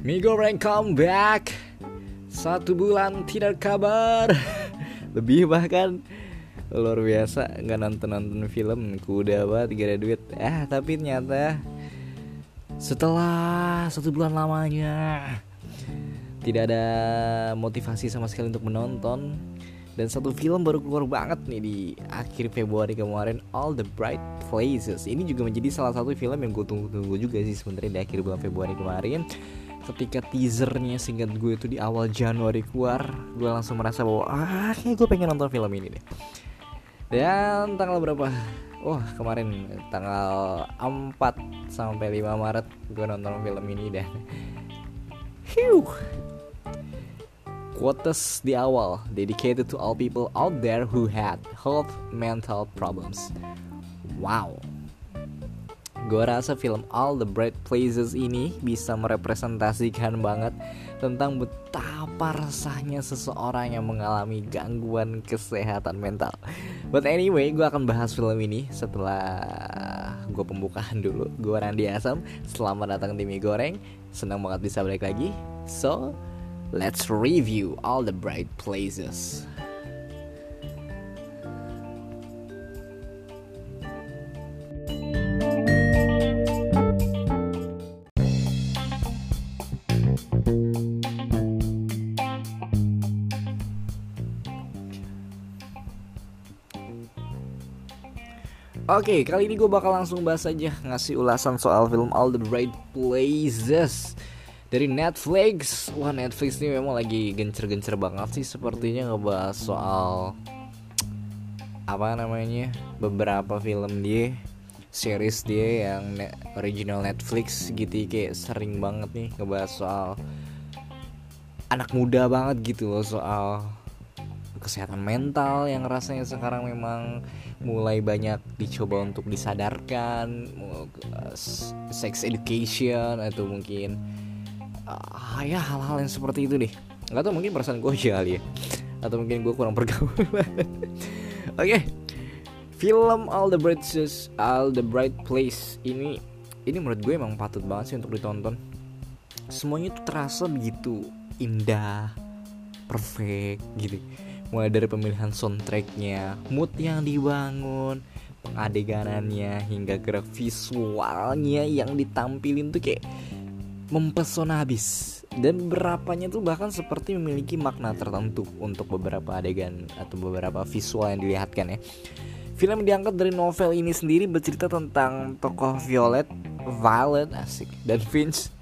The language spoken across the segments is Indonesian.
Mie goreng comeback Satu bulan tidak kabar. Lebih bahkan. Luar biasa nggak nonton-nonton film. Kuda banget gak ada duit. Eh tapi ternyata Setelah satu bulan lamanya Tidak ada motivasi sama sekali untuk menonton. Dan satu film baru keluar banget nih di akhir Februari kemarin All the Bright Places. Ini juga menjadi salah satu film yang gue tunggu-tunggu juga sih sebenarnya di akhir bulan Februari kemarin ketika teasernya singkat gue itu di awal Januari keluar gue langsung merasa bahwa ah kayak gue pengen nonton film ini deh dan tanggal berapa Wah kemarin tanggal 4 sampai 5 Maret gue nonton film ini deh Hiu quotes di awal dedicated to all people out there who had health mental problems. Wow. Gue rasa film All the Bright Places ini bisa merepresentasikan banget tentang betapa resahnya seseorang yang mengalami gangguan kesehatan mental. But anyway, gue akan bahas film ini setelah gue pembukaan dulu. Gue Randi Asam, selamat datang di Mie Goreng. Senang banget bisa balik lagi. So, Let's review all the bright places. Oke, okay, kali ini gue bakal langsung bahas aja ngasih ulasan soal film All the Bright Places dari Netflix. Wah Netflix ini memang lagi gencer-gencer banget sih sepertinya ngebahas soal apa namanya beberapa film dia series dia yang ne original Netflix gitu kayak sering banget nih ngebahas soal anak muda banget gitu loh soal kesehatan mental yang rasanya sekarang memang mulai banyak dicoba untuk disadarkan sex education atau mungkin uh, ya hal-hal yang seperti itu deh. Nggak tahu mungkin perasaan gue aja ya. Atau mungkin gue kurang pergaulan oke. Okay. film All the Bright All the Bright Place ini ini menurut gue emang patut banget sih untuk ditonton. Semuanya tuh terasa begitu indah perfect gitu mulai dari pemilihan soundtracknya mood yang dibangun pengadeganannya hingga gerak visualnya yang ditampilin tuh kayak mempesona habis dan beberapanya tuh bahkan seperti memiliki makna tertentu untuk beberapa adegan atau beberapa visual yang dilihatkan ya. Film diangkat dari novel ini sendiri bercerita tentang tokoh Violet, Violet asik dan Finch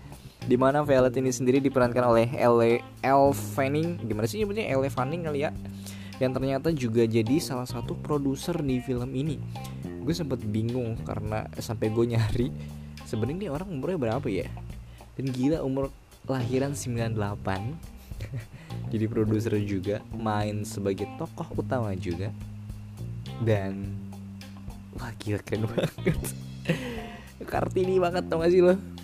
di mana Violet ini sendiri diperankan oleh Elle, Elle Fanning. Gimana sih nyebutnya? Elle Fanning kali ya. Yang ternyata juga jadi salah satu produser di film ini. Gue sempet bingung karena sampai gue nyari sebenarnya orang umurnya berapa ya? Dan gila umur lahiran 98 jadi produser juga main sebagai tokoh utama juga. Dan wah gila keren banget. Kartini banget tau gak sih lo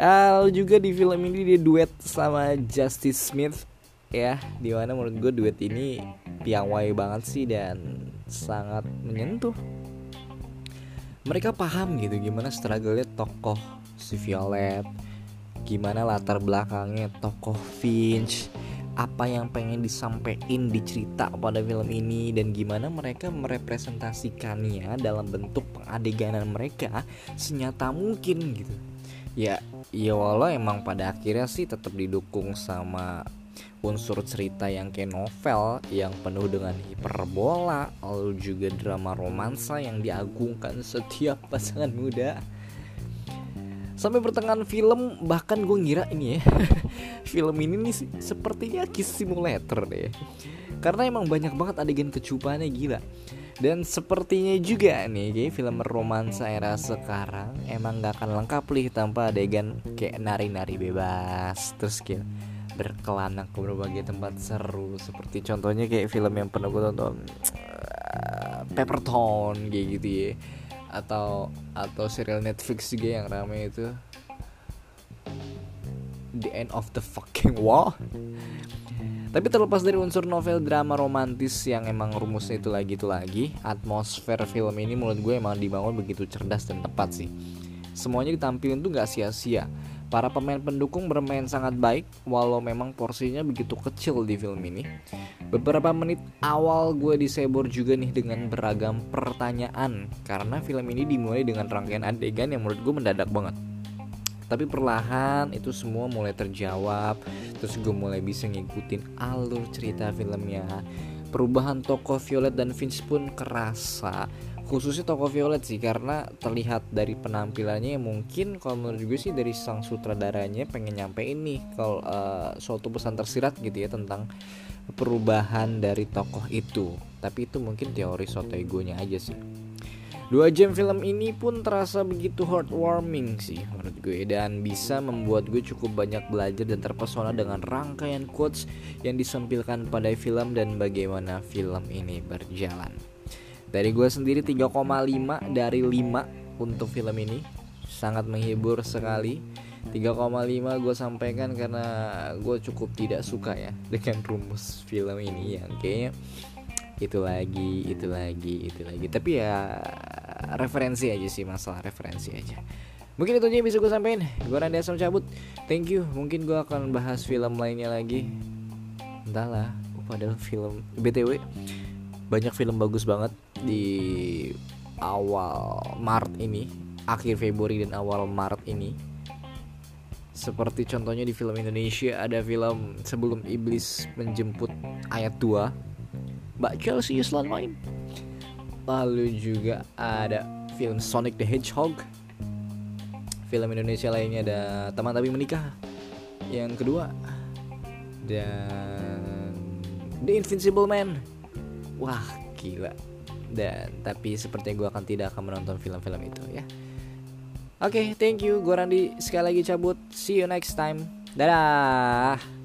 Al juga di film ini dia duet sama Justice Smith. Ya di mana menurut gue duet ini piawai banget sih dan sangat menyentuh. Mereka paham gitu gimana struggle-nya tokoh si Violet gimana latar belakangnya tokoh Finch apa yang pengen disampaikan di cerita pada film ini dan gimana mereka merepresentasikannya dalam bentuk pengadeganan mereka senyata mungkin gitu ya ya walau emang pada akhirnya sih tetap didukung sama unsur cerita yang kayak novel yang penuh dengan hiperbola lalu juga drama romansa yang diagungkan setiap pasangan muda. Sampai pertengahan film bahkan gue ngira ini ya film ini nih sepertinya kiss simulator deh. Karena emang banyak banget adegan kecupannya gila dan sepertinya juga nih kayak film romansa era sekarang emang gak akan lengkap nih tanpa adegan kayak nari-nari bebas terus kayak berkelana ke berbagai tempat seru. Seperti contohnya kayak film yang pernah gue tonton uh, Peppertone kayak gitu ya. Atau atau serial Netflix juga yang rame itu. The End of the Fucking Wall tapi terlepas dari unsur novel drama romantis yang emang rumusnya itu lagi itu lagi atmosfer film ini menurut gue emang dibangun begitu cerdas dan tepat sih semuanya ditampilin tuh gak sia-sia Para pemain pendukung bermain sangat baik walau memang porsinya begitu kecil di film ini. Beberapa menit awal gue disebor juga nih dengan beragam pertanyaan karena film ini dimulai dengan rangkaian adegan yang menurut gue mendadak banget. Tapi perlahan itu semua mulai terjawab. Terus gue mulai bisa ngikutin alur cerita filmnya. Perubahan tokoh Violet dan Vince pun kerasa. Khususnya toko Violet sih karena terlihat dari penampilannya mungkin kalau menurut gue sih dari sang sutradaranya pengen nyampe ini kalau uh, suatu pesan tersirat gitu ya tentang perubahan dari tokoh itu. Tapi itu mungkin teori soto egonya aja sih Dua jam film ini pun terasa begitu heartwarming sih menurut gue. Dan bisa membuat gue cukup banyak belajar dan terpesona dengan rangkaian quotes yang disempilkan pada film dan bagaimana film ini berjalan. Dari gue sendiri 3,5 dari 5 untuk film ini. Sangat menghibur sekali. 3,5 gue sampaikan karena gue cukup tidak suka ya Dengan rumus film ini yang kayaknya itu lagi, itu lagi, itu lagi. Tapi ya referensi aja sih masalah referensi aja. Mungkin itu aja yang bisa gue sampaikan. Gue Randy Asam cabut. Thank you. Mungkin gue akan bahas film lainnya lagi. Entahlah Padahal film. BTW banyak film bagus banget di awal Maret ini. Akhir Februari dan awal Maret ini. Seperti contohnya di film Indonesia ada film sebelum iblis menjemput ayat 2 Mbak Chelsea Islan main lalu juga ada film Sonic the Hedgehog. Film Indonesia lainnya ada teman tapi menikah yang kedua. Dan The Invincible Man. Wah gila. Dan tapi sepertinya gue akan tidak akan menonton film-film itu ya. Oke okay, thank you gue Randi. Sekali lagi cabut. See you next time. Dadah